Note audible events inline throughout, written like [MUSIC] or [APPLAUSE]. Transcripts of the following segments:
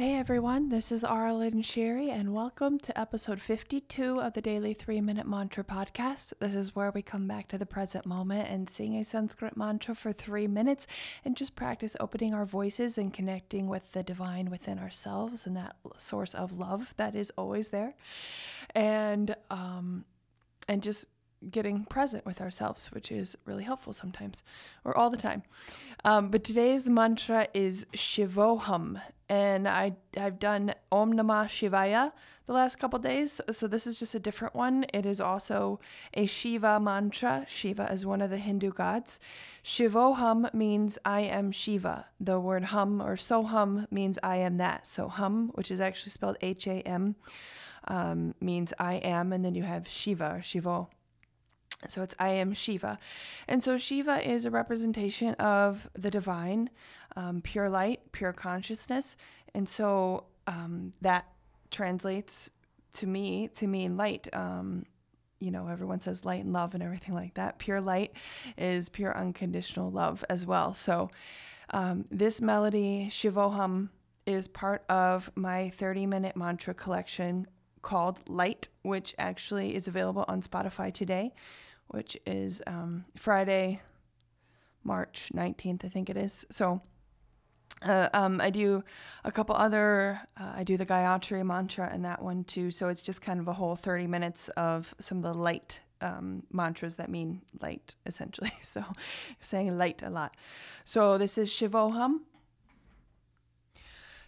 Hey everyone, this is Arlen Sherry, and welcome to episode 52 of the Daily 3 Minute Mantra Podcast. This is where we come back to the present moment and sing a Sanskrit mantra for three minutes and just practice opening our voices and connecting with the divine within ourselves and that source of love that is always there. And, um, and just getting present with ourselves, which is really helpful sometimes or all the time. Um, but today's mantra is Shivoham, and I I've done Om Namah Shivaya the last couple days, so this is just a different one. It is also a Shiva mantra. Shiva is one of the Hindu gods. Shivoham means I am Shiva. The word hum or soham means I am that. So hum, which is actually spelled H A M, um, means I am, and then you have Shiva or Shivo so it's I am Shiva. And so Shiva is a representation of the divine, um, pure light, pure consciousness. And so um, that translates to me to mean light. Um, you know, everyone says light and love and everything like that. Pure light is pure unconditional love as well. So um, this melody, Shivoham, is part of my 30 minute mantra collection called Light, which actually is available on Spotify today which is um, Friday, March 19th, I think it is. So uh, um, I do a couple other, uh, I do the Gayatri mantra and that one too. So it's just kind of a whole 30 minutes of some of the light um, mantras that mean light, essentially. [LAUGHS] So saying light a lot. So this is Shivoham.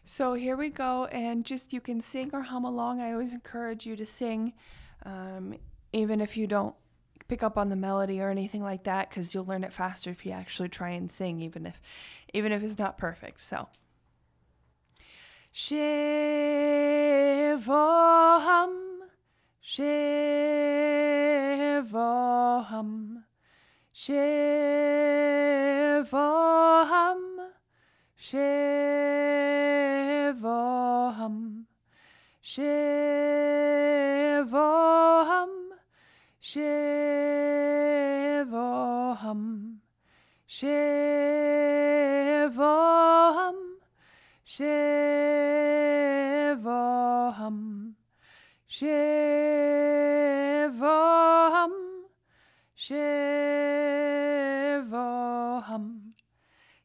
So here we go, and just you can sing or hum along. I always encourage you to sing, um, even if you don't pick up on the melody or anything like that because you'll learn it faster if you actually try and sing even if even if it's not perfect so. Shivoham Shivoham Shivoham Shivoham Shivoham Shivoham, Shivoham, Shivoham, Shivoham, Shivoham,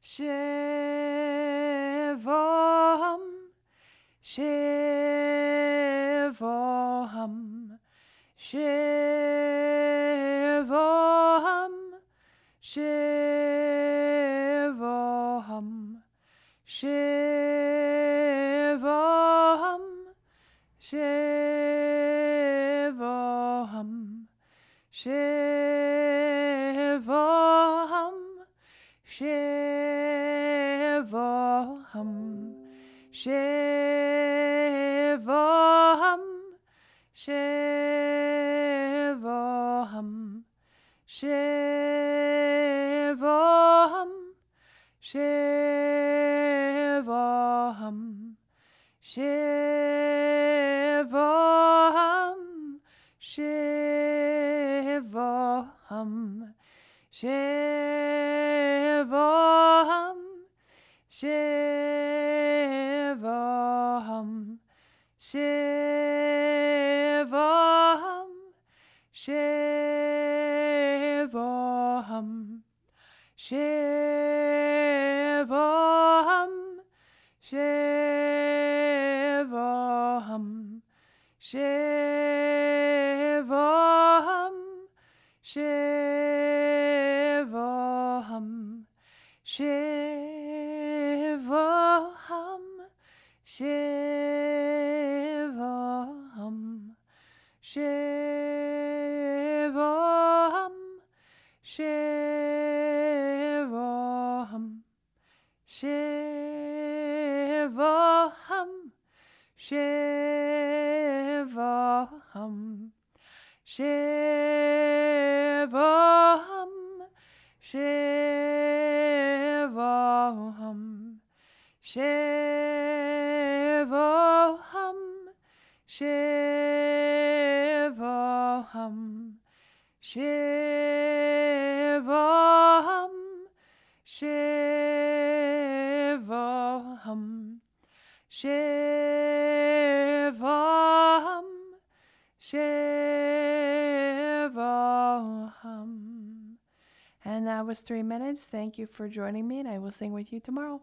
Shivoham, Shivoham, Shivoham. Shivam, Shivam, Shivam, Shivam, Shivam, Shivam, Shivam, Shivam. Shivoham, Shivoham, Shivoham, Shivoham, Shivoham, Shivoham, Shivoham, Shivoham. Shivam, Shivam, Shivam, Shivam, Shivam, Shivam, Shivam, Shivam. Shivoham, Shivoham, Shivoham, Shivoham, Shivoham, Shivoham, Shivoham, Shivoham. Shivam, Shivam. And that was three minutes. Thank you for joining me, and I will sing with you tomorrow.